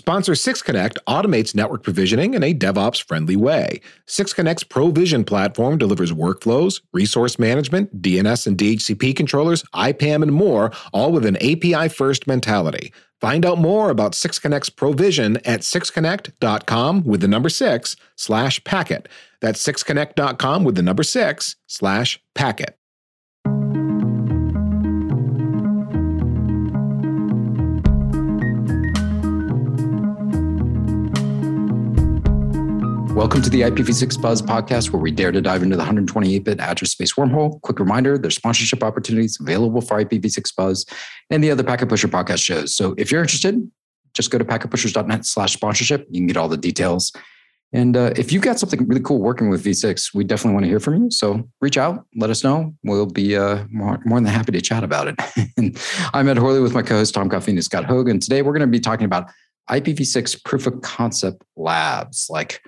Sponsor 6Connect automates network provisioning in a DevOps friendly way. 6Connect's ProVision platform delivers workflows, resource management, DNS and DHCP controllers, IPAM, and more, all with an API first mentality. Find out more about 6Connect's ProVision at 6connect.com with the number 6 slash packet. That's 6connect.com with the number 6 slash packet. Welcome to the IPv6 Buzz podcast, where we dare to dive into the 128 bit address space wormhole. Quick reminder there's sponsorship opportunities available for IPv6 Buzz and the other Packet Pusher podcast shows. So if you're interested, just go to packetpushers.net slash sponsorship. You can get all the details. And uh, if you've got something really cool working with V6, we definitely want to hear from you. So reach out, let us know. We'll be uh, more, more than happy to chat about it. I'm Ed Horley with my co host Tom Coffeen and Scott Hogg. Today, we're going to be talking about IPv6 proof of concept labs. Like,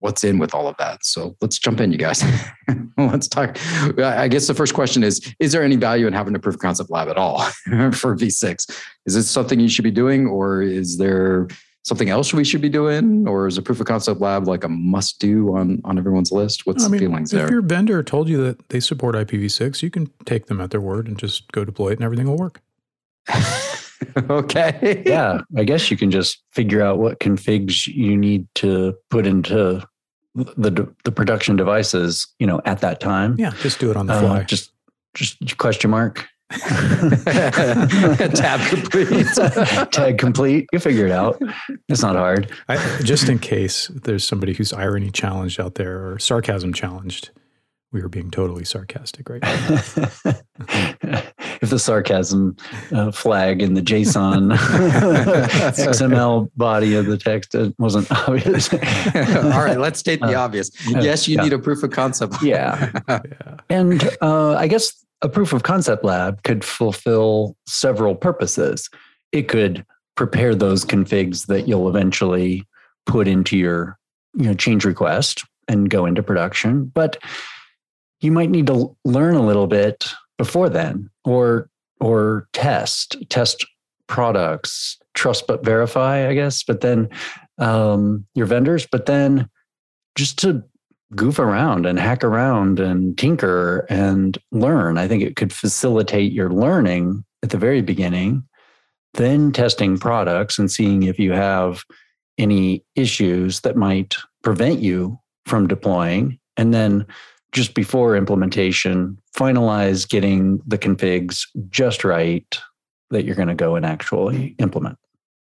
what's in with all of that. So let's jump in, you guys. let's talk. I guess the first question is Is there any value in having a proof of concept lab at all for V6? Is this something you should be doing, or is there something else we should be doing, or is a proof of concept lab like a must do on, on everyone's list? What's I the feelings if there? If your vendor told you that they support IPv6, you can take them at their word and just go deploy it and everything will work. okay. yeah, I guess you can just figure out what configs you need to put into the the production devices, you know, at that time. Yeah, just do it on the Uh, fly. just just question mark. Tab complete. Tag complete. You figure it out. It's not hard. I, just in case there's somebody who's irony challenged out there or sarcasm challenged. We are being totally sarcastic right now. if the sarcasm uh, flag in the JSON XML body of the text wasn't obvious. All right, let's state the Uh, obvious. uh, Yes, you yeah. need a proof of concept. Yeah. yeah. And uh, I guess a proof of concept lab could fulfill several purposes. It could prepare those configs that you'll eventually put into your you know, change request and go into production. But you might need to learn a little bit before then or or test test products trust but verify i guess but then um, your vendors but then just to goof around and hack around and tinker and learn. I think it could facilitate your learning at the very beginning, then testing products and seeing if you have any issues that might prevent you from deploying. And then just before implementation, finalize getting the configs just right that you're going to go and actually implement.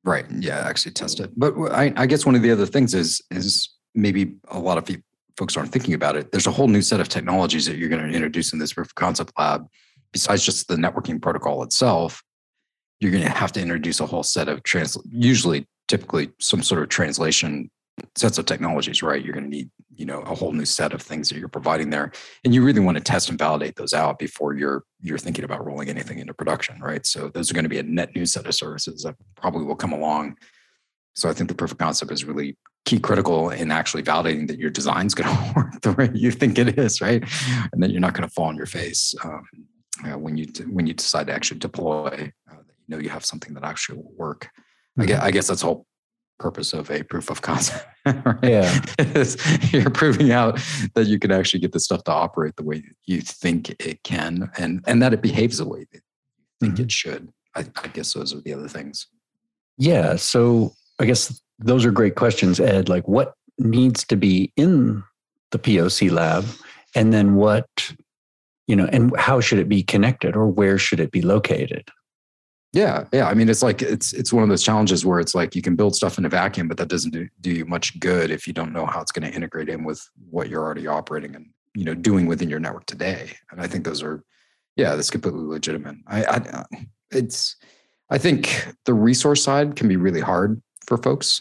Right. Yeah, actually test it. But I, I guess one of the other things is is maybe a lot of folks aren't thinking about it. There's a whole new set of technologies that you're going to introduce in this proof of concept lab. Besides just the networking protocol itself, you're going to have to introduce a whole set of trans. Usually, typically, some sort of translation sets of technologies. Right. You're going to need you know a whole new set of things that you're providing there, and you really want to test and validate those out before you're you're thinking about rolling anything into production. Right. So those are going to be a net new set of services that probably will come along so I think the proof of concept is really key critical in actually validating that your design's going to work the way you think it is, right? And that you're not going to fall on your face um, uh, when you when you decide to actually deploy. Uh, that you know you have something that actually will work. I guess, I guess that's the whole purpose of a proof of concept. Right? Yeah. you're proving out that you can actually get the stuff to operate the way you think it can, and and that it behaves the way that you think it mm-hmm. should. I, I guess those are the other things. Yeah. So I guess those are great questions, Ed. Like what needs to be in the POC lab and then what, you know, and how should it be connected or where should it be located? Yeah, yeah. I mean, it's like it's it's one of those challenges where it's like you can build stuff in a vacuum, but that doesn't do, do you much good if you don't know how it's going to integrate in with what you're already operating and you know doing within your network today. And I think those are, yeah, that's completely legitimate. I, I uh, it's, I think the resource side can be really hard for folks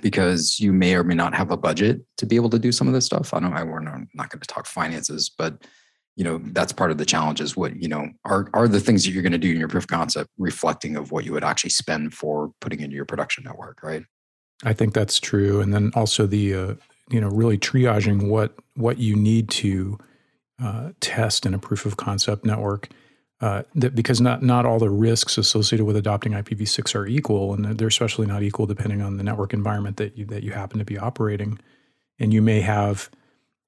because you may or may not have a budget to be able to do some of this stuff. I don't. I we're not, not going to talk finances, but you know that's part of the challenge is what you know are are the things that you're going to do in your proof of concept reflecting of what you would actually spend for putting into your production network right I think that's true, and then also the uh, you know really triaging what what you need to uh, test in a proof of concept network. uh, that because not not all the risks associated with adopting IPv6 are equal, and they're especially not equal depending on the network environment that you that you happen to be operating. And you may have,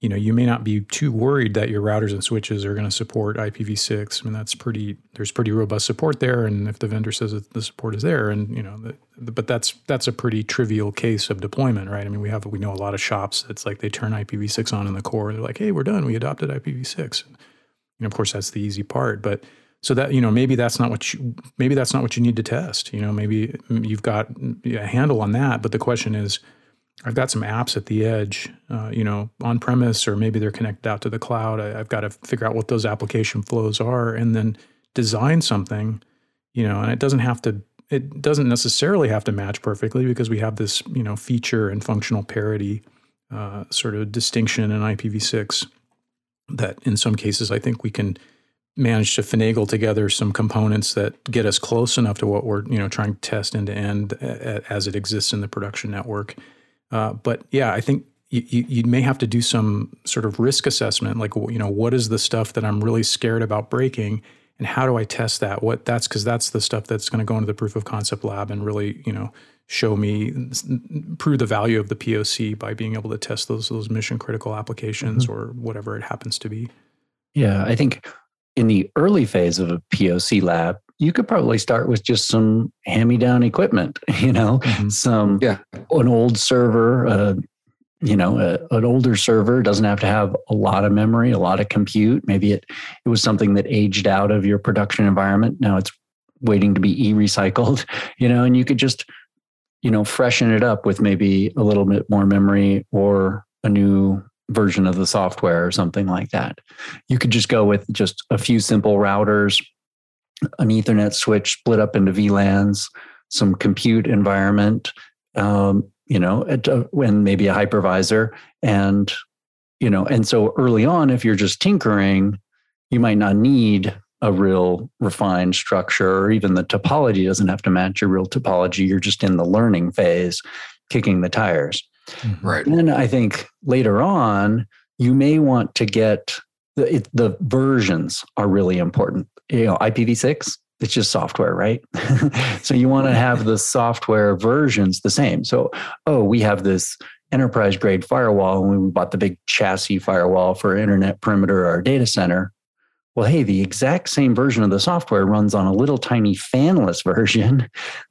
you know, you may not be too worried that your routers and switches are going to support IPv6. I mean, that's pretty. There's pretty robust support there, and if the vendor says that the support is there, and you know, the, the, but that's that's a pretty trivial case of deployment, right? I mean, we have we know a lot of shops. It's like they turn IPv6 on in the core. They're like, hey, we're done. We adopted IPv6. And of course, that's the easy part, but so that you know maybe that's not what you maybe that's not what you need to test you know maybe mm, you've got mm, a handle on that but the question is i've got some apps at the edge uh, you know on premise or maybe they're connected out to the cloud I, have got to figure out what those application flows are and then design something you know and it doesn't have to it doesn't necessarily have to match perfectly because we have this you know feature and functional parity uh, sort of distinction in ipv6 that in some cases i think we can manage to finagle together some components that get us close enough to what we're you know trying to test end to end as it exists in the production network. Uh, but yeah, I think you, you, may have to do some sort of risk assessment, like you know what is the stuff that I'm really scared about breaking, and how do I test that? What that's because that's the stuff that's going to go into the proof of concept lab and really you know show me prove the value of the POC by being able to test those those mission critical applications mm-hmm. or whatever it happens to be. Yeah, I think in the early phase of a POC lab, you could probably start with just some hand-me-down equipment, you know, mm-hmm. some yeah. an old server, uh, you know, a, an older server doesn't have to have a lot of memory, a lot of compute. Maybe it it was something that aged out of your production environment. Now it's waiting to be e-recycled, you know, and you could just, you know, freshen it up with maybe a little bit more memory or a new version of the software or something like that. You could just go with just a few simple routers, an Ethernet switch split up into VLANs, some compute environment, um, you know, and maybe a hypervisor. And, you know, and so early on, if you're just tinkering, you might not need a real refined structure or even the topology doesn't have to match your real topology. You're just in the learning phase, kicking the tires. Mm-hmm. Right. And then I think later on, you may want to get the, it, the versions are really important. You know, IPv6, it's just software, right? so you want to have the software versions the same. So, oh, we have this enterprise grade firewall and we bought the big chassis firewall for internet perimeter or our data center. Well, hey, the exact same version of the software runs on a little tiny fanless version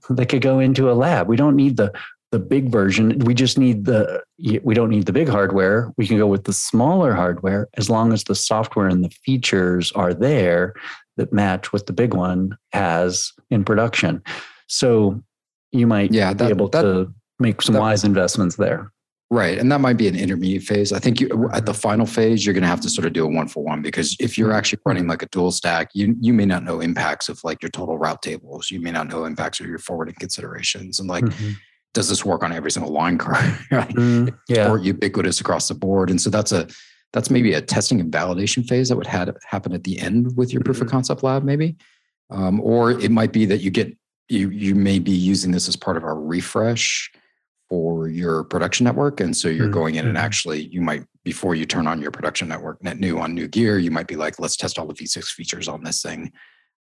that could go into a lab. We don't need the the big version. We just need the, we don't need the big hardware. We can go with the smaller hardware as long as the software and the features are there that match what the big one has in production. So you might yeah, that, be able that, to make some that, wise investments there. Right. And that might be an intermediate phase. I think you, at the final phase, you're going to have to sort of do a one for one because if you're actually running like a dual stack, you, you may not know impacts of like your total route tables. You may not know impacts of your forwarding considerations. And like, mm-hmm does this work on every single line card? right? Mm, yeah. Or ubiquitous across the board. And so that's a that's maybe a testing and validation phase that would have happen at the end with your proof of mm-hmm. concept lab, maybe. Um, or it might be that you get you you may be using this as part of our refresh for your production network. And so you're mm-hmm. going in and mm-hmm. actually you might before you turn on your production network net new on new gear, you might be like, let's test all the V6 features on this thing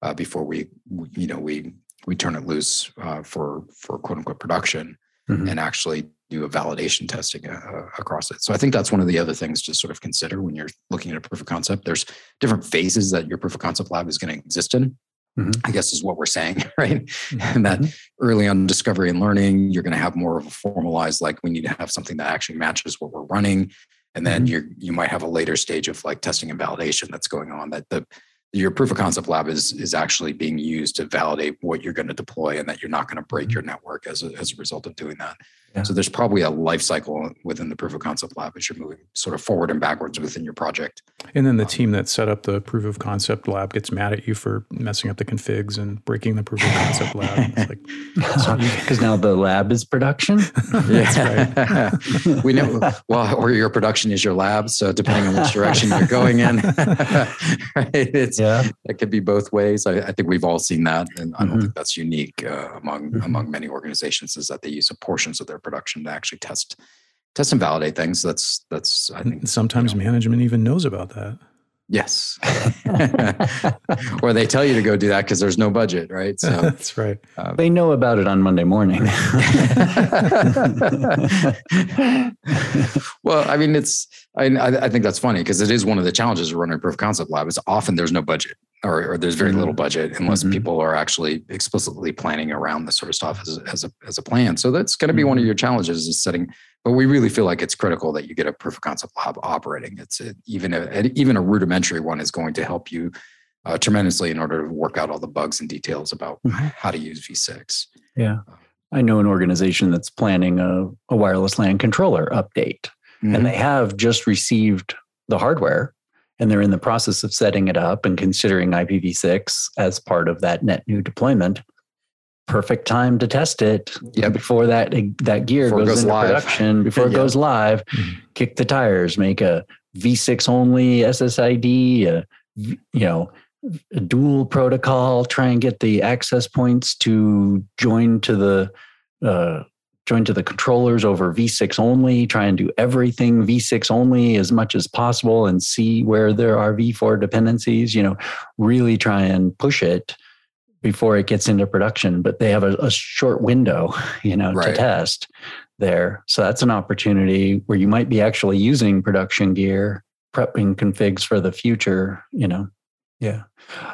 uh, before we, we, you know we we turn it loose uh, for for quote unquote production mm-hmm. and actually do a validation testing uh, uh, across it. So I think that's one of the other things to sort of consider when you're looking at a proof of concept. There's different phases that your proof of concept lab is going to exist in. Mm-hmm. I guess is what we're saying, right? Mm-hmm. And that mm-hmm. early on discovery and learning, you're going to have more of a formalized, like we need to have something that actually matches what we're running. And then mm-hmm. you you might have a later stage of like testing and validation that's going on that the your proof of concept lab is is actually being used to validate what you're going to deploy and that you're not going to break mm-hmm. your network as a, as a result of doing that. Yeah. So there's probably a life cycle within the proof of concept lab as you're moving sort of forward and backwards within your project. And then the um, team that set up the proof of concept lab gets mad at you for messing up the configs and breaking the proof of concept lab. Because now the lab is production. That's right. we know, well, or your production is your lab. So depending on which direction you're going in, right? It's, yeah. it could be both ways. I, I think we've all seen that. And I don't mm-hmm. think that's unique uh, among, mm-hmm. among many organizations is that they use a portions of their production to actually test test and validate things. That's that's I think sometimes you know, management even knows about that. Yes. or they tell you to go do that because there's no budget, right? So that's right. Uh, they know about it on Monday morning. well, I mean, it's I, I think that's funny because it is one of the challenges of running a proof of concept lab. Is often there's no budget or, or there's very mm-hmm. little budget unless mm-hmm. people are actually explicitly planning around this sort of stuff as, as a as a plan. So that's going to be mm-hmm. one of mm-hmm. your challenges is setting but we really feel like it's critical that you get a proof of concept lab operating. It's a, even a even a rudimentary one is going to help you uh, tremendously in order to work out all the bugs and details about mm-hmm. how to use V6. Yeah, I know an organization that's planning a, a wireless LAN controller update, mm-hmm. and they have just received the hardware, and they're in the process of setting it up and considering IPv6 as part of that net new deployment perfect time to test it yeah before that that gear goes, goes, into live. production before it yeah. goes live mm-hmm. kick the tires make a v6 only ssid a, you know a dual protocol try and get the access points to join to the uh, join to the controllers over v6 only try and do everything v6 only as much as possible and see where there are v4 dependencies you know really try and push it before it gets into production, but they have a, a short window, you know, right. to test there. So that's an opportunity where you might be actually using production gear, prepping configs for the future, you know. Yeah.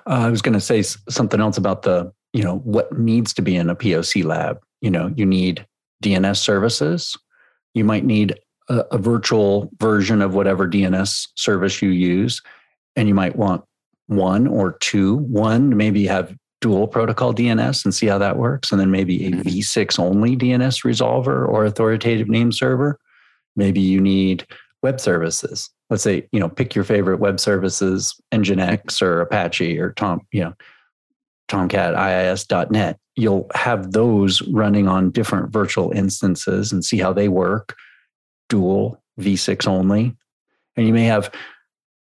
Uh, I was going to say something else about the, you know, what needs to be in a POC lab. You know, you need DNS services. You might need a, a virtual version of whatever DNS service you use. And you might want one or two. One, maybe have dual protocol DNS and see how that works. And then maybe a mm-hmm. v6 only DNS resolver or authoritative name server. Maybe you need web services. Let's say, you know, pick your favorite web services, Nginx or Apache or Tom, you know, Tomcat IIS.net. You'll have those running on different virtual instances and see how they work. Dual v6 only. And you may have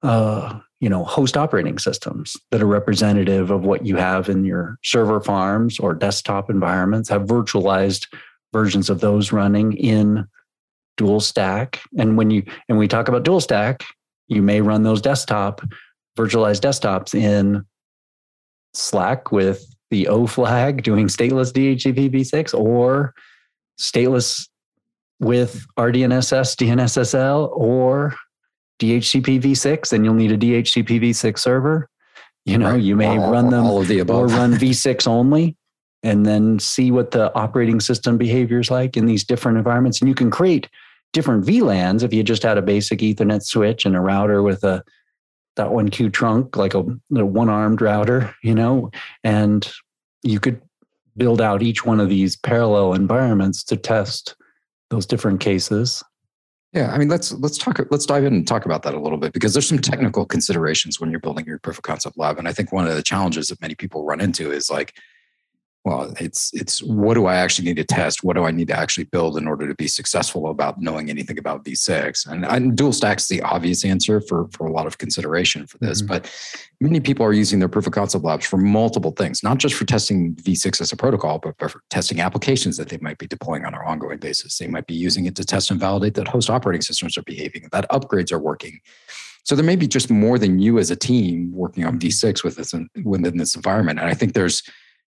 uh, you know host operating systems that are representative of what you have in your server farms or desktop environments have virtualized versions of those running in dual stack and when you and we talk about dual stack you may run those desktop virtualized desktops in SLAAC with the o flag doing stateless dhcp v6 or stateless with rdnss dnssl or DHCP v6, then you'll need a DHCP v6 server. You know, right. you may all, run them all of the above. or run v6 only and then see what the operating system behavior is like in these different environments. And you can create different VLANs if you just had a basic Ethernet switch and a router with a dot1Q trunk, like a, a one armed router, you know, and you could build out each one of these parallel environments to test those different cases yeah, I mean let's let's talk let's dive in and talk about that a little bit because there's some technical considerations when you're building your proof of concept lab and I think one of the challenges that many people run into is like well it's it's what do i actually need to test? What do i need to actually build in order to be successful about knowing anything about v6 and, and dual stacks the obvious answer for for a lot of consideration for this mm-hmm. but many people are using their proof of concept labs for multiple things not just for testing v6 as a protocol but for testing applications that they might be deploying on an ongoing basis. They might be using it to test and validate that host operating systems are behaving that upgrades are working. So there may be just more than you as a team working on v6 with this within this environment. And i think there's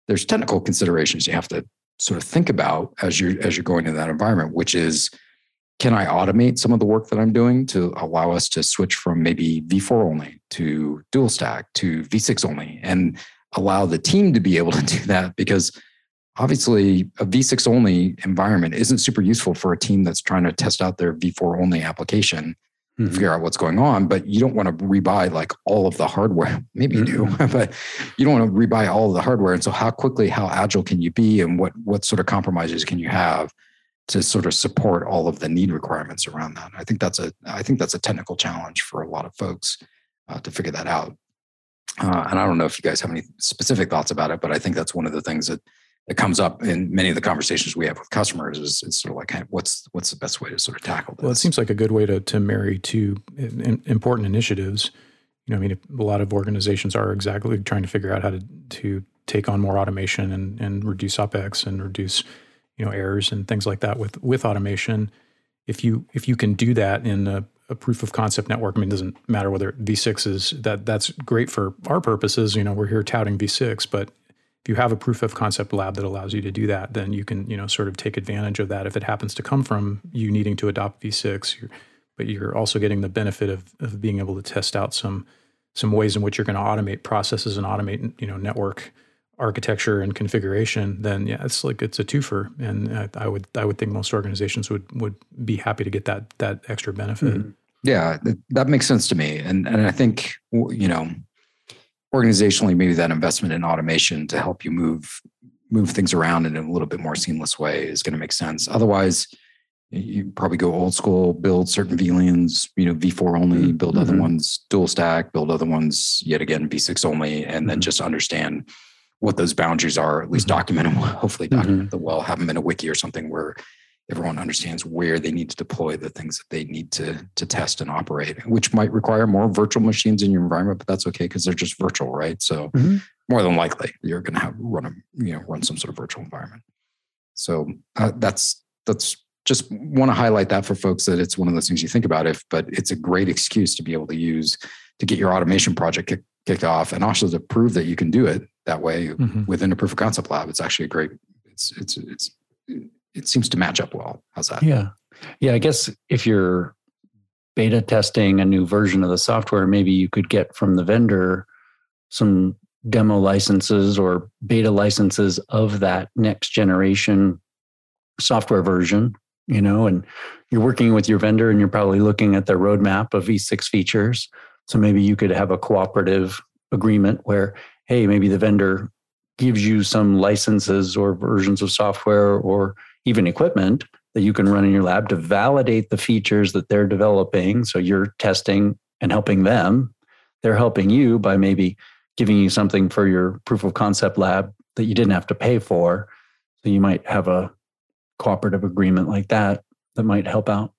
there's technical considerations you have to sort of think about as you're as you're going into that environment, which is can I automate some of the work that I'm doing to allow us to switch from maybe V4 only to dual stack to V6 only and allow the team to be able to do that? Because obviously a V6 only environment isn't super useful for a team that's trying to test out their V4 only application mm-hmm. figure out what's going on. But you don't want to rebuy like all of the hardware. Maybe you mm-hmm. do, but you don't want to rebuy all of the hardware. And so, how quickly, how agile can you be, and what what sort of compromises can you have to sort of support all of the need requirements around that? I think that's a I think that's a technical challenge for a lot of folks uh, to figure that out. Uh, and I don't know if you guys have any specific thoughts about it, but I think that's one of the things that that comes up in many of the conversations we have with customers is it's sort of like what's what's the best way to sort of tackle this? Well, it seems like a good way to to marry two important initiatives. You know, I mean, a lot of organizations are exactly trying to figure out how to to take on more automation and and reduce opex and reduce you know errors and things like that with with automation. If you if you can do that in a, a proof of concept network. I mean, it doesn't matter whether V6 is that that's great for our purposes. You know, we're here touting V6, but if you have a proof of concept lab that allows you to do that, then you can, you know, sort of take advantage of that. If it happens to come from you needing to adopt V6, you're, but you're also getting the benefit of, of being able to test out some some ways in which you're going to automate processes and automate, you know, network architecture and configuration, then yeah, it's like it's a twofer, and I would I would think most organizations would would be happy to get that that extra benefit. Mm-hmm. Yeah, that makes sense to me, and and I think you know, organizationally, maybe that investment in automation to help you move move things around in a little bit more seamless way is going to make sense. Otherwise, you probably go old school, build certain VLANs, you know, V4 only, mm-hmm. build other mm-hmm. ones dual stack, build other ones yet again V6 only, and then mm-hmm. just understand what those boundaries are, at least mm-hmm. document them, hopefully document mm-hmm. them well, have them in a wiki or something where everyone understands where they need to deploy the things that they need to to test and operate, which might require more virtual machines in your environment, but that's okay because they're just virtual, right? So mm-hmm. more than likely you're going to have run a you know run some sort of virtual environment. So uh, that's that's just want to highlight that for folks that it's one of those things you think about if, but it's a great excuse to be able to use to get your automation project kick, kicked off and also to prove that you can do it that way mm-hmm. within a proof of concept lab. It's actually a great. It's it's it's it seems to match up well. How's that? Yeah, yeah. I guess if you're beta testing a new version of the software, maybe you could get from the vendor some demo licenses or beta licenses of that next generation software version you know and you're working with your vendor and you're probably looking at their roadmap of v6 features so maybe you could have a cooperative agreement where hey, maybe the vendor gives you some licenses or versions of software or even equipment that you can run in your lab to validate the features that they're developing. So you're testing and helping them. They're helping you by maybe giving you something for your proof of concept lab that you didn't have to pay for. So you might have a cooperative agreement like that that might help out.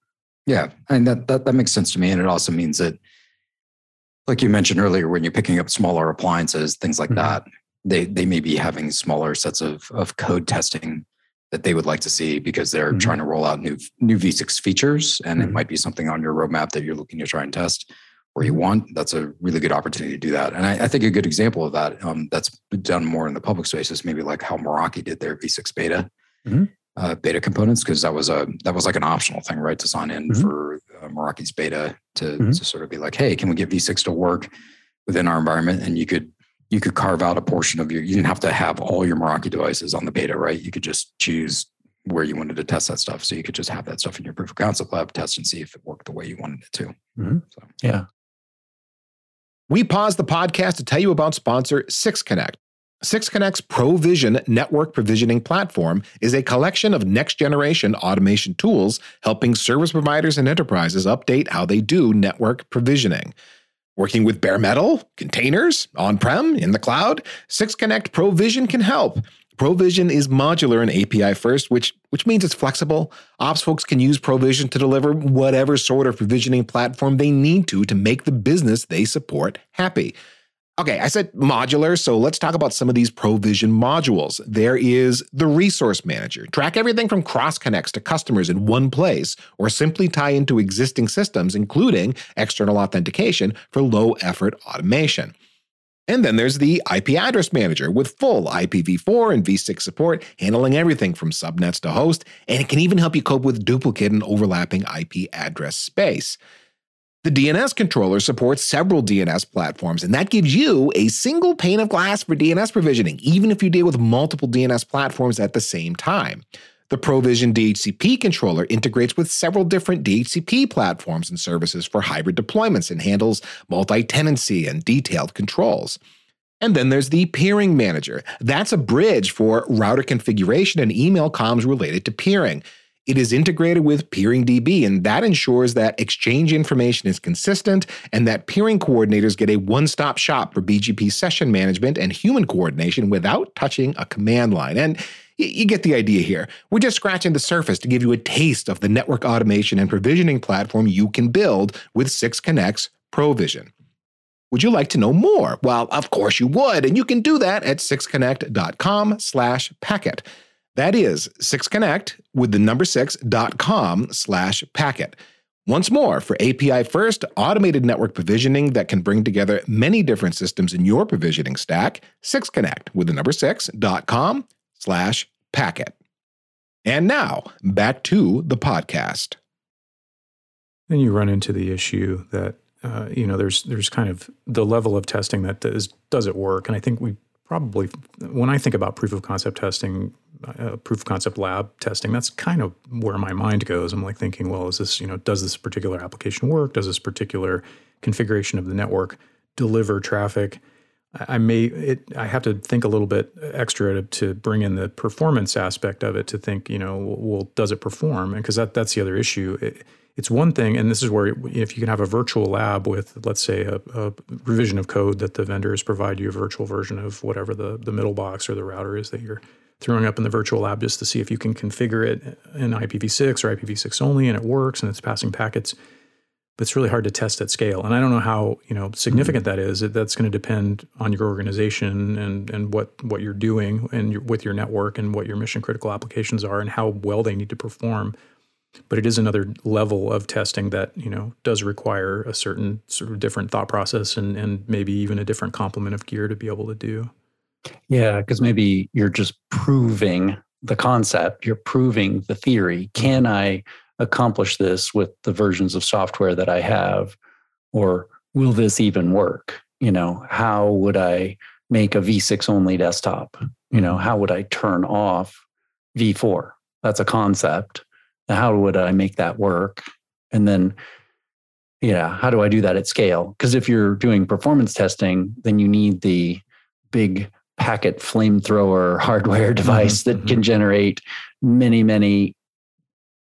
Yeah, and that that, that makes sense to me. And it also means that like you mentioned earlier, when you're picking up smaller appliances, things like mm-hmm. that, they they may be having smaller sets of of code testing that they would like to see because they're mm-hmm. trying to roll out new new V6 features, and mm-hmm. it might be something on your roadmap that you're looking to try and test or you mm-hmm. want. That's a really good opportunity to do that. And I, I think a good example of that um, that's done more in the public space is maybe like how Meraki did their V6 beta. Mm-hmm. Uh, beta components because that was a that was like an optional thing, right? To sign in mm-hmm. for uh, Meraki's beta to, mm-hmm. to sort of be like, hey, can we get V6 to work within our environment? And you could you could carve out a portion of your. You didn't have to have all your Meraki devices on the beta, right? You could just choose where you wanted to test that stuff. So you could just have that stuff in your proof of concept lab, test and see if it worked the way you wanted it to. Mm-hmm. So. Yeah. We pause the podcast to tell you about sponsor Six Connect. SixConnect's Provision network provisioning platform is a collection of next generation automation tools helping service providers and enterprises update how they do network provisioning. Working with bare metal, containers, on prem, in the cloud, SixConnect Provision can help. Provision is modular and API first, which, which means it's flexible. Ops folks can use Provision to deliver whatever sort of provisioning platform they need to to make the business they support happy. Okay, I said modular, so let's talk about some of these Provision modules. There is the Resource Manager. Track everything from cross connects to customers in one place, or simply tie into existing systems, including external authentication for low effort automation. And then there's the IP Address Manager with full IPv4 and v6 support, handling everything from subnets to host, and it can even help you cope with duplicate and overlapping IP address space. The DNS controller supports several DNS platforms, and that gives you a single pane of glass for DNS provisioning, even if you deal with multiple DNS platforms at the same time. The Provision DHCP controller integrates with several different DHCP platforms and services for hybrid deployments and handles multi tenancy and detailed controls. And then there's the peering manager. That's a bridge for router configuration and email comms related to peering. It is integrated with PeeringDB, and that ensures that exchange information is consistent and that peering coordinators get a one stop shop for BGP session management and human coordination without touching a command line. And you get the idea here. We're just scratching the surface to give you a taste of the network automation and provisioning platform you can build with Six Connects Provision. Would you like to know more? Well, of course you would, and you can do that at sixconnect.com slash packet. That is sixconnect with the number six dot com slash packet. Once more, for API first automated network provisioning that can bring together many different systems in your provisioning stack, 6connect with the number 6.com slash packet. And now, back to the podcast. Then you run into the issue that uh, you know there's there's kind of the level of testing that does does it work, and I think we probably when I think about proof of concept testing, uh, proof of concept lab testing, that's kind of where my mind goes. I'm like thinking, well, is this, you know, does this particular application work? Does this particular configuration of the network deliver traffic? I may, it, I have to think a little bit extra to, to, bring in the performance aspect of it to think, you know, well, does it perform? And because that, that's the other issue. It, it's one thing, and this is where if you can have a virtual lab with, let's say, a, a, revision of code that the vendors provide you a virtual version of whatever the, the middle box or the router is that you're throwing up in the virtual lab just to see if you can configure it in IPv6 or IPv6 only and it works and it's passing packets. But it's really hard to test at scale. And I don't know how, you know, significant mm-hmm. that is. That's going to depend on your organization and and what what you're doing and your, with your network and what your mission critical applications are and how well they need to perform. But it is another level of testing that, you know, does require a certain sort of different thought process and and maybe even a different complement of gear to be able to do. Yeah, because maybe you're just proving the concept, you're proving the theory. Can I accomplish this with the versions of software that I have? Or will this even work? You know, how would I make a V6 only desktop? You know, how would I turn off V4? That's a concept. How would I make that work? And then, yeah, how do I do that at scale? Because if you're doing performance testing, then you need the big packet flamethrower hardware mm-hmm, device mm-hmm, that mm-hmm. can generate many, many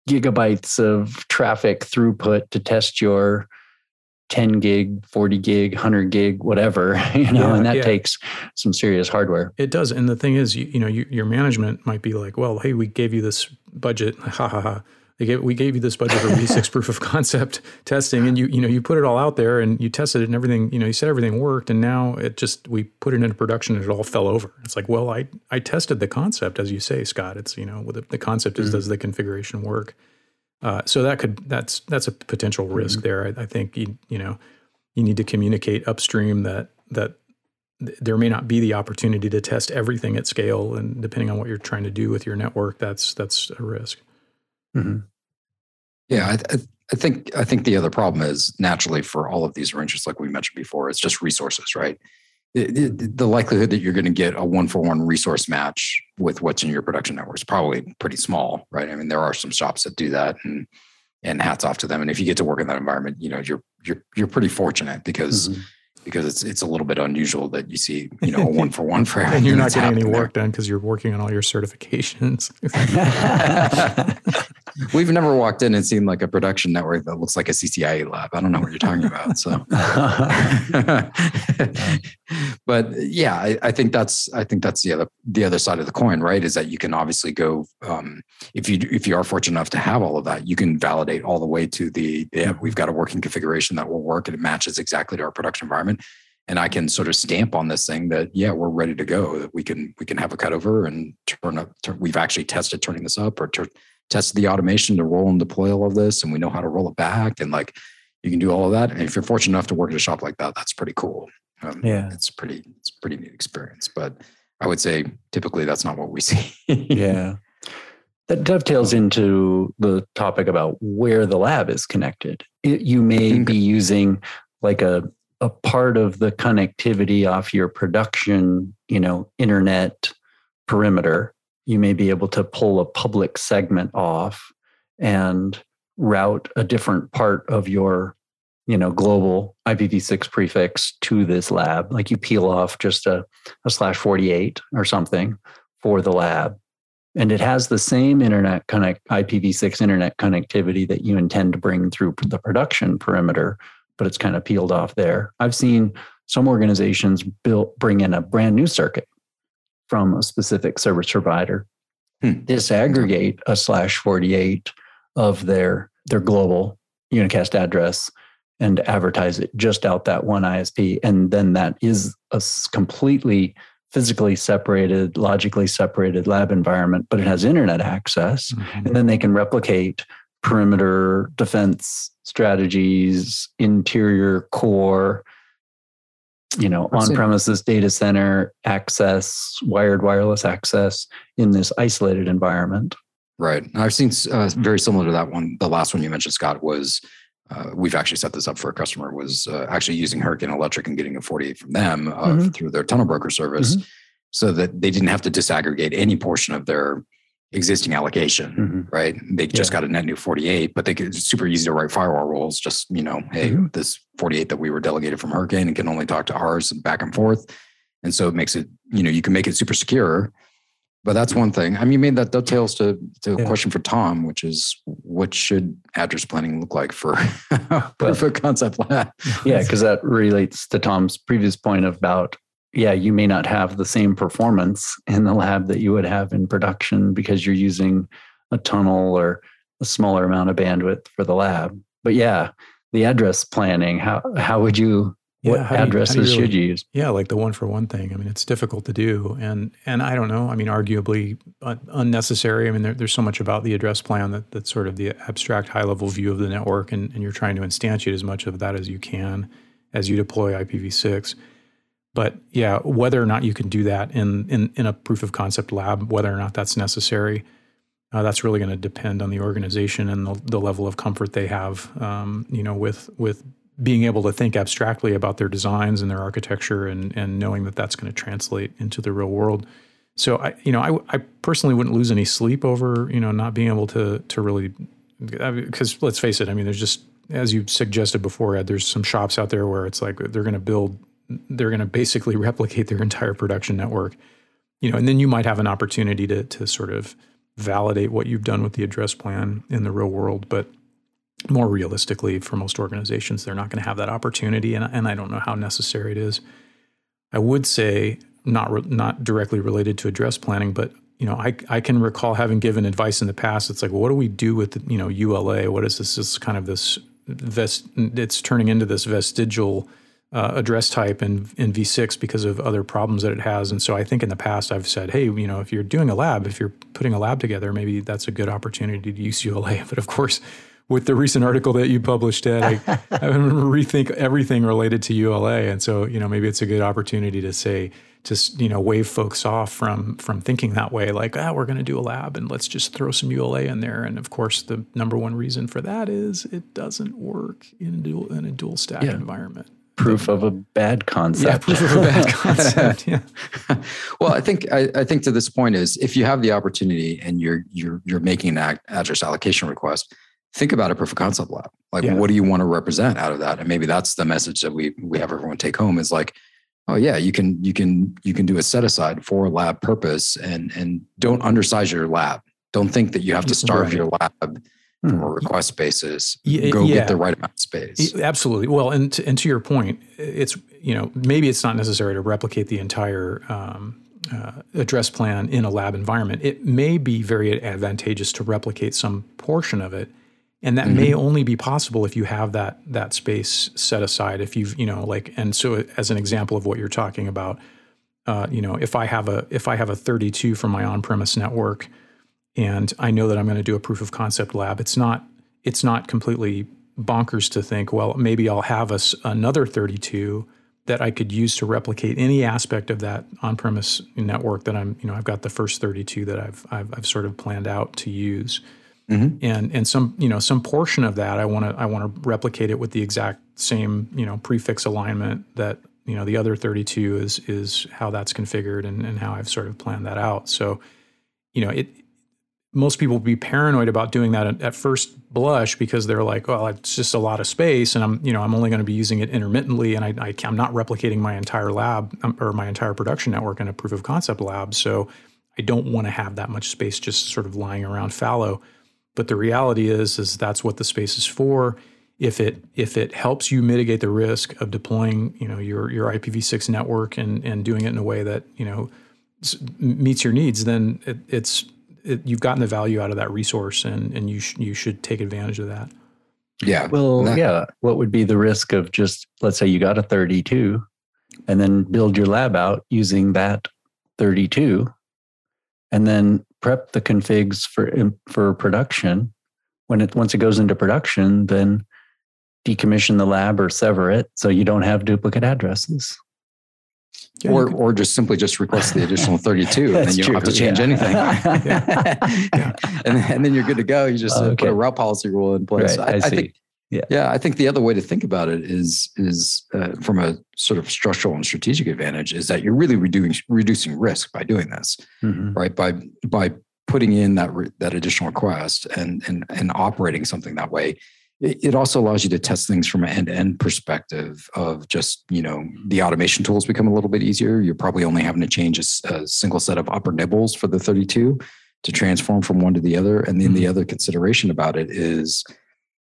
gigabytes of traffic throughput to test your 10 gig, 40 gig, 100 gig, whatever, you know, yeah, and that yeah. takes some serious hardware. It does. And the thing is, you, you know, you, your management might be like, well, hey, we gave you this budget. Ha ha ha. They gave, we gave you this budget for V6 proof of concept testing, and you you know you put it all out there and you tested it and everything. You know you said everything worked, and now it just we put it into production and it all fell over. It's like, well, I I tested the concept as you say, Scott. It's you know the, the concept is mm-hmm. does the configuration work? Uh, so that could that's that's a potential risk mm-hmm. there. I, I think you you know you need to communicate upstream that that there may not be the opportunity to test everything at scale, and depending on what you're trying to do with your network, that's that's a risk. Mm-hmm. Yeah, I, I, think I think the other problem is naturally for all of these arrangements, like we mentioned before, it's just resources, right? It, it, the likelihood that you're going to get a one for one resource match with what's in your production network is probably pretty small, right? I mean, there are some shops that do that, and and hats off to them. And if you get to work in that environment, you know, you're you're you're pretty fortunate because. Mm-hmm because it's it's a little bit unusual that you see you know a one for one for and you're not getting any work there. done because you're working on all your certifications. We've never walked in and seen like a production network that looks like a CCIE lab. I don't know what you're talking about. So, but yeah, I, I, think that's I think that's the other the other side of the coin, right? Is that you can obviously go um, if you if you are fortunate enough to have all of that, you can validate all the way to the yeah, we've got a working configuration that will work and it matches exactly to our production environment and I can sort of stamp on this thing that yeah we're ready to go that we can we can have a cutover and turn up turn, we've actually tested turning this up or ter- tested the automation to roll and deploy all of this, and we know how to roll it back, and like you can do all of that. And if you're fortunate enough to work at a shop like that, that's pretty cool. Um, yeah, it's pretty it's pretty neat experience. But I would say typically that's not what we see. yeah. That dovetails into the topic about where the lab is connected. It, you may be using like a a part of the connectivity off your production, you know, internet perimeter you may be able to pull a public segment off and route a different part of your you know global ipv6 prefix to this lab. Like you peel off just a, a slash 48 or something for the lab. And it has the same internet connect ipv6 internet connectivity that you intend to bring through the production perimeter but it's kind of peeled off there. I've seen some organizations build bring in a brand new circuit from a specific service provider, hmm. disaggregate a slash 48 of their, their global unicast address and advertise it just out that one ISP. And then that is a completely physically separated, logically separated lab environment, but it has internet access. Mm-hmm. And then they can replicate perimeter defense strategies, interior core, you know, on premises data center access, wired wireless access in this isolated environment. Right. I've seen uh, very similar to that one. The last one you mentioned, Scott, was uh, we've actually set this up for a customer was uh, actually using Hurricane Electric and getting a 48 from them uh, mm-hmm. through their tunnel broker service mm-hmm. so that they didn't have to disaggregate any portion of their existing allocation, mm-hmm. right? They just yeah. got a net new 48, but they could, it's super easy to write firewall rules. Just, you know, hey, mm-hmm. this 48 that we were delegated from Hurricane and can only talk to ours and back and forth. And so it makes it, you know, you can make it super secure. But that's one thing. I mean, maybe that dovetails to, to a question for Tom, which is what should address planning look like for proof of concept lab? Yeah, because that relates to Tom's previous point about yeah, you may not have the same performance in the lab that you would have in production because you're using a tunnel or a smaller amount of bandwidth for the lab. But yeah, the address planning, how how would you what yeah, addresses you, you really, should you use? Yeah, like the one for one thing. I mean, it's difficult to do, and and I don't know. I mean, arguably unnecessary. I mean, there, there's so much about the address plan that that's sort of the abstract, high level view of the network, and, and you're trying to instantiate as much of that as you can as you deploy IPv6. But yeah, whether or not you can do that in in, in a proof of concept lab, whether or not that's necessary, uh, that's really going to depend on the organization and the, the level of comfort they have. Um, you know, with with being able to think abstractly about their designs and their architecture, and and knowing that that's going to translate into the real world. So I, you know, I, I personally wouldn't lose any sleep over you know not being able to to really because let's face it, I mean, there's just as you suggested before, Ed, there's some shops out there where it's like they're going to build they're going to basically replicate their entire production network you know and then you might have an opportunity to to sort of validate what you've done with the address plan in the real world but more realistically for most organizations they're not going to have that opportunity and, and i don't know how necessary it is. I would say not re, not directly related to address planning but you know I, I can recall having given advice in the past it's like well, what do we do with the, you know ula what is this? This kind of this vest it's turning into this vestigial uh, address type in, in v6 because of other problems that it has. And so I think in the past I've said, hey, you know, if you're doing a lab, if you're putting a lab together, maybe that's a good opportunity to use ULA. But of course, with the recent article that you published, Ed, I, I rethink everything related to ULA. And so, you know, maybe it's a good opportunity to say, just you know wave folks off from from thinking that way like ah we're going to do a lab and let's just throw some ULA in there and of course the number one reason for that is it doesn't work in a dual in a dual stack yeah. environment proof of a bad concept. Yeah, proof of a bad concept. Yeah. well, I think I, I, think to this point is if you have the opportunity and you're you're you're making an address allocation request, think about a proof of concept lab. Like, yeah. what do you want to represent out of that? And maybe that's the message that we we have everyone take home is like, oh yeah, you can you can you can do a set aside for lab purpose and and don't undersize your lab. Don't think that you have to starve right. your lab from a hmm. request basis, go yeah. get the right amount of space. Absolutely. Well, and to, and to your point, it's you know maybe it's not necessary to replicate the entire um, uh, address plan in a lab environment. It may be very advantageous to replicate some portion of it, and that mm-hmm. may only be possible if you have that that space set aside. If you've you know like and so as an example of what you're talking about, uh, you know if I have a if I have a 32 from my on-premise network and I know that I'm going to do a proof of concept lab. It's not it's not completely bonkers to think, well, maybe I'll have a, another 32 that I could use to replicate any aspect of that on-premise network that I'm, you know, I've got the first 32 that I've I've, I've sort of planned out to use. Mm-hmm. And and some you know some portion of that I want to I want to replicate it with the exact same you know prefix alignment that you know the other 32 is is how that's configured and, and how I've sort of planned that out. So you know it most people would be paranoid about doing that at, at, first blush because they're like, well, it's just a lot of space, and I'm, you know, I'm only going to be using it intermittently, and I, am not replicating my entire lab um, or my entire production network in a proof of concept lab. So I don't want to have that much space just sort of lying around fallow. But the reality is, is that's what the space is for. If it if it helps you mitigate the risk of deploying, you know, your your IPv6 network and and doing it in a way that you know meets your needs, then it, it's it, you've gotten the value out of that resource, and and you sh- you should take advantage of that. Yeah. Well, that, yeah. What would be the risk of just let's say you got a 32, and then build your lab out using that 32, and then prep the configs for for production when it once it goes into production, then decommission the lab or sever it so you don't have duplicate addresses. Yeah, or, could, or just simply just request the additional 32 and then you don't have to change yeah. anything. yeah. and, and then you're good to go. You just uh, okay. put a route policy rule in place. Right, I, I, I think, yeah. yeah, I think the other way to think about it is, is uh, from a sort of structural and strategic advantage is that you're really reducing, reducing risk by doing this, mm-hmm. right? By, by putting in that, re- that additional request and, and, and operating something that way it also allows you to test things from an end-to-end perspective of just you know the automation tools become a little bit easier. You're probably only having to change a, a single set of upper nibbles for the 32 to transform from one to the other. And then mm-hmm. the other consideration about it is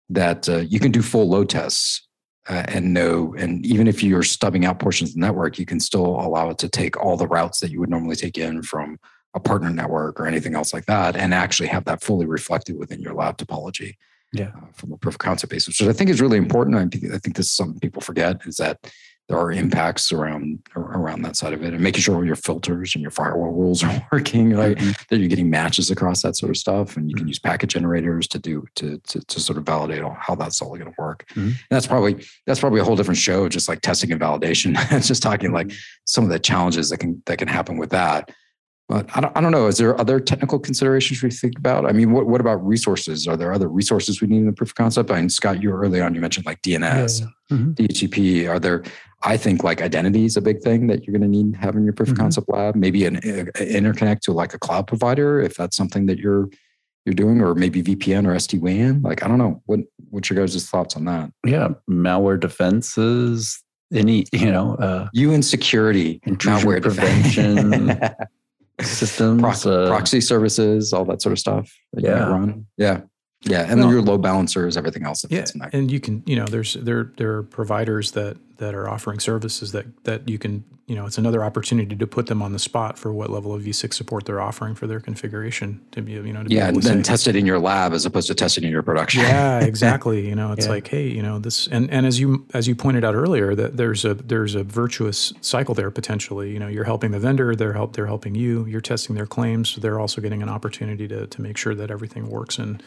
that uh, you can do full load tests uh, and know and even if you're stubbing out portions of the network you can still allow it to take all the routes that you would normally take in from a partner network or anything else like that and actually have that fully reflected within your lab topology yeah. Uh, from a proof of concept basis, which I think is really important. I think, I think this is something people forget is that there are impacts around around that side of it and making sure all your filters and your firewall rules are working right mm-hmm. that you're getting matches across that sort of stuff and you can mm-hmm. use packet generators to do to to, to sort of validate how that's all going to work mm-hmm. that's probably that's probably a whole different show just like testing and validation it's just talking like mm-hmm. some of the challenges that can that can happen with that but I don't, I don't know. Is there other technical considerations we think about? I mean, what, what about resources? Are there other resources we need in the proof of concept? I mean, Scott, you early on, you mentioned like DNS, yeah, yeah. Mm-hmm. DHCP. Are there, I think like identity is a big thing that you're going to need having in your proof mm-hmm. of concept lab, maybe an, an interconnect to like a cloud provider, if that's something that you're, you're doing, or maybe VPN or SD WAN. Like, I don't know. What, what's your guys' thoughts on that? Yeah. Malware defenses, any, you know, uh, you and security, malware prevention. systems, Pro- uh, proxy services, all that sort of stuff. yeah. run. Yeah. Yeah, and well, your load balancers, everything else. yeah, and you can, you know, there's there there are providers that that are offering services that that you can, you know, it's another opportunity to put them on the spot for what level of V6 support they're offering for their configuration to be, you know, yeah, and then say, test it in your lab as opposed to testing in your production. Yeah, exactly. you know, it's yeah. like, hey, you know, this, and and as you as you pointed out earlier, that there's a there's a virtuous cycle there potentially. You know, you're helping the vendor, they're help they're helping you, you're testing their claims, so they're also getting an opportunity to to make sure that everything works and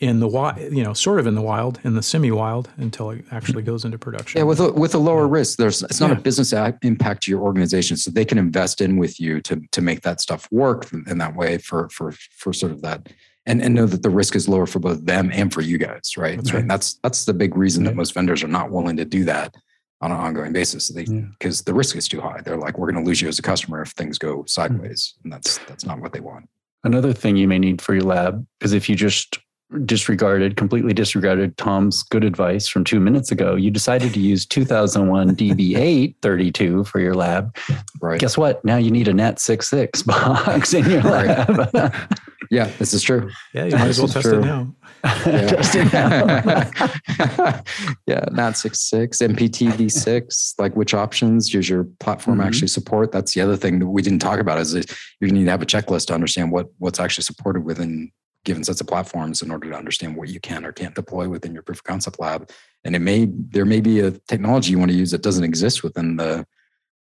in the wild, you know, sort of in the wild, in the semi-wild, until it actually goes into production. Yeah, with a, with a lower risk, there's it's not yeah. a business impact to your organization, so they can invest in with you to to make that stuff work in that way for for for sort of that, and and know that the risk is lower for both them and for you guys, right? That's right. And that's that's the big reason that most vendors are not willing to do that on an ongoing basis. Because yeah. the risk is too high. They're like, we're going to lose you as a customer if things go hmm. sideways, and that's that's not what they want. Another thing you may need for your lab is if you just disregarded, completely disregarded Tom's good advice from two minutes ago. You decided to use 2001 DB832 for your lab. Right. Guess what? Now you need a NAT66 box in your lab. yeah, this is true. Yeah, you might as well test true. it now. Yeah. test it now. yeah, NAT66, NPTv6, like which options does your platform mm-hmm. actually support? That's the other thing that we didn't talk about is that you need to have a checklist to understand what what's actually supported within given sets of platforms in order to understand what you can or can't deploy within your proof of concept lab. And it may there may be a technology you want to use that doesn't exist within the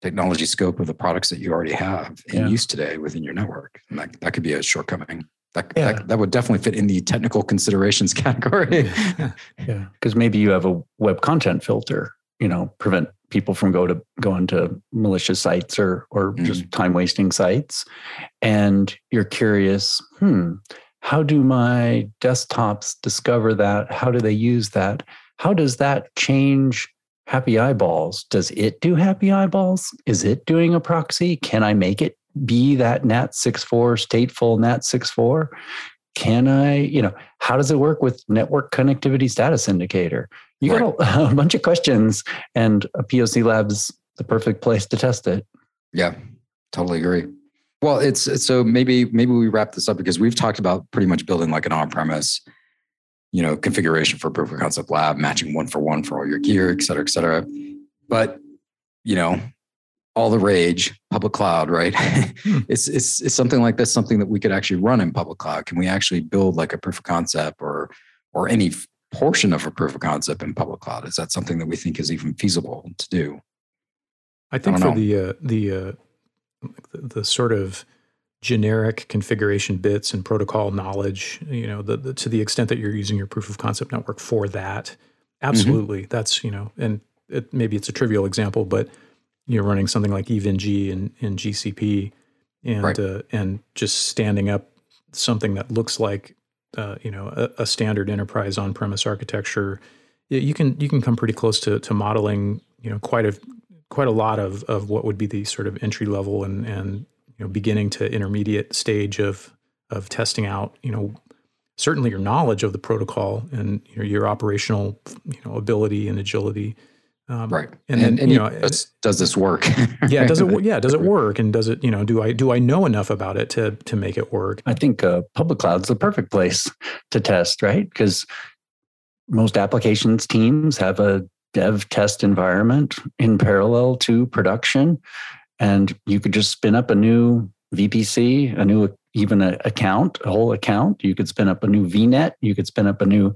technology scope of the products that you already have in yeah. use today within your network. And that, that could be a shortcoming. That, yeah. that, that would definitely fit in the technical considerations category. yeah. Because maybe you have a web content filter, you know, prevent people from go to going to malicious sites or or mm. just time wasting sites. And you're curious, hmm, how do my desktops discover that? How do they use that? How does that change happy eyeballs? Does it do happy eyeballs? Is it doing a proxy? Can I make it be that NAT64 stateful NAT64? Can I, you know, how does it work with network connectivity status indicator? You got a, a bunch of questions, and a POC lab's the perfect place to test it. Yeah, totally agree. Well, it's so maybe maybe we wrap this up because we've talked about pretty much building like an on-premise, you know, configuration for proof of concept lab, matching one for one for all your gear, et cetera, et cetera. But you know, all the rage, public cloud, right? Hmm. it's, it's it's something like this, something that we could actually run in public cloud. Can we actually build like a proof of concept or or any portion of a proof of concept in public cloud? Is that something that we think is even feasible to do? I think I for know. the uh, the uh, the, the sort of generic configuration bits and protocol knowledge, you know, the, the, to the extent that you're using your proof of concept network for that, absolutely. Mm-hmm. That's, you know, and it, maybe it's a trivial example, but you're running something like EVE-NG in, in GCP and, right. uh, and just standing up something that looks like, uh, you know, a, a standard enterprise on-premise architecture, you can, you can come pretty close to, to modeling, you know, quite a, quite a lot of, of what would be the sort of entry level and, and you know beginning to intermediate stage of of testing out you know certainly your knowledge of the protocol and you know, your operational you know ability and agility um, right. and, and then and you know does, does this work? Yeah does it yeah does it work? And does it you know do i do i know enough about it to to make it work? I think uh, public cloud's the perfect place to test right? Because most applications teams have a dev test environment in parallel to production and you could just spin up a new VPC, a new even an account, a whole account. You could spin up a new VNet. You could spin up a new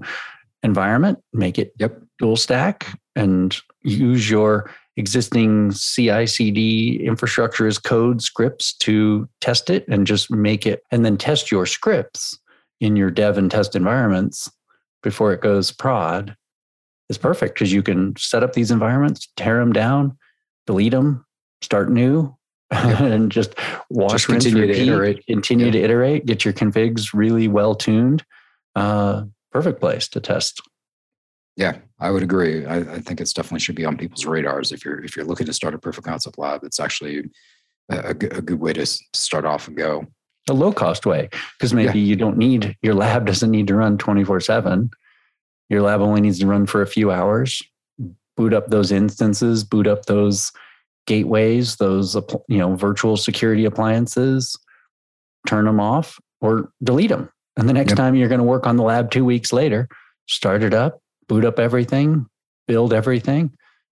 environment, make it yep. dual stack, and use your existing CI/CD infrastructure as code scripts to test it, and just make it, and then test your scripts in your dev and test environments before it goes prod. Is perfect because you can set up these environments, tear them down, delete them, start new yep. and just wash, just continue repeat, to iterate, continue yep. to iterate, get your configs really well tuned. Uh, perfect place to test. Yeah, I would agree. I, I, think it's definitely should be on people's radars if you're if you're looking to start a proof of concept lab. It's actually a, a, good, way to start off and go. A low cost way because maybe yeah. you don't need your lab doesn't need to run twenty four seven. Your lab only needs to run for a few hours. Boot up those instances. Boot up those gateways, those you know virtual security appliances, turn them off or delete them. And the next yep. time you're going to work on the lab 2 weeks later, start it up, boot up everything, build everything,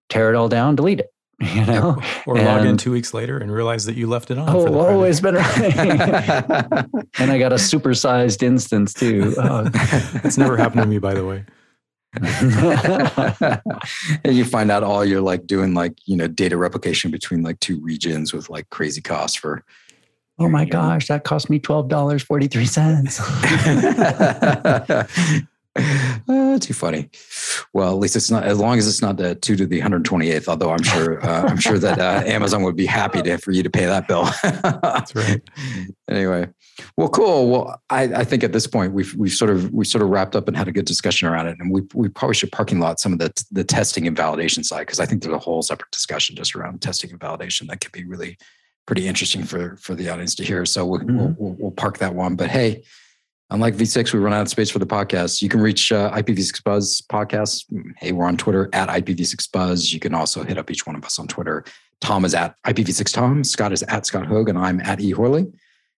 tear it all down, delete it. You know, yep. or and, log in two weeks later and realize that you left it on. Oh, always been right. and I got a supersized instance too. Oh. That's never happened to me, by the way. and you find out all you're like doing like you know data replication between like two regions with like crazy costs for oh my gosh that cost me $12.43 uh, too funny. Well, at least it's not as long as it's not the two to the 128th. Although I'm sure uh, I'm sure that uh, Amazon would be happy to for you to pay that bill. That's right. Anyway, well, cool. Well, I, I think at this point we've we've sort of we sort of wrapped up and had a good discussion around it, and we we probably should parking lot some of the the testing and validation side because I think there's a whole separate discussion just around testing and validation that could be really pretty interesting for for the audience to hear. So we'll, mm-hmm. we'll, we'll park that one. But hey Unlike V6, we run out of space for the podcast. You can reach uh, IPv6 Buzz podcast. Hey, we're on Twitter at IPv6 Buzz. You can also hit up each one of us on Twitter. Tom is at IPv6 Tom. Scott is at Scott Hogg, and I'm at E Horley.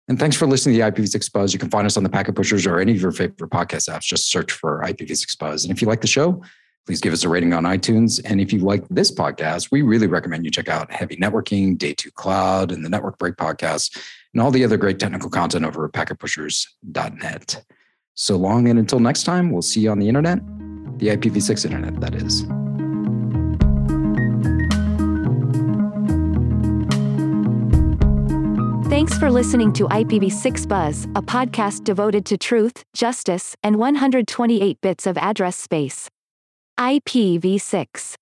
And thanks for listening to the IPv6 Buzz. You can find us on the Packet Pushers or any of your favorite podcast apps. Just search for IPv6 Buzz. And if you like the show, please give us a rating on iTunes. And if you like this podcast, we really recommend you check out Heavy Networking, Day Two Cloud, and the Network Break podcast and all the other great technical content over at packetpushers.net. So long and until next time, we'll see you on the internet, the IPv6 internet, that is. Thanks for listening to IPv6 Buzz, a podcast devoted to truth, justice, and 128 bits of address space. IPv6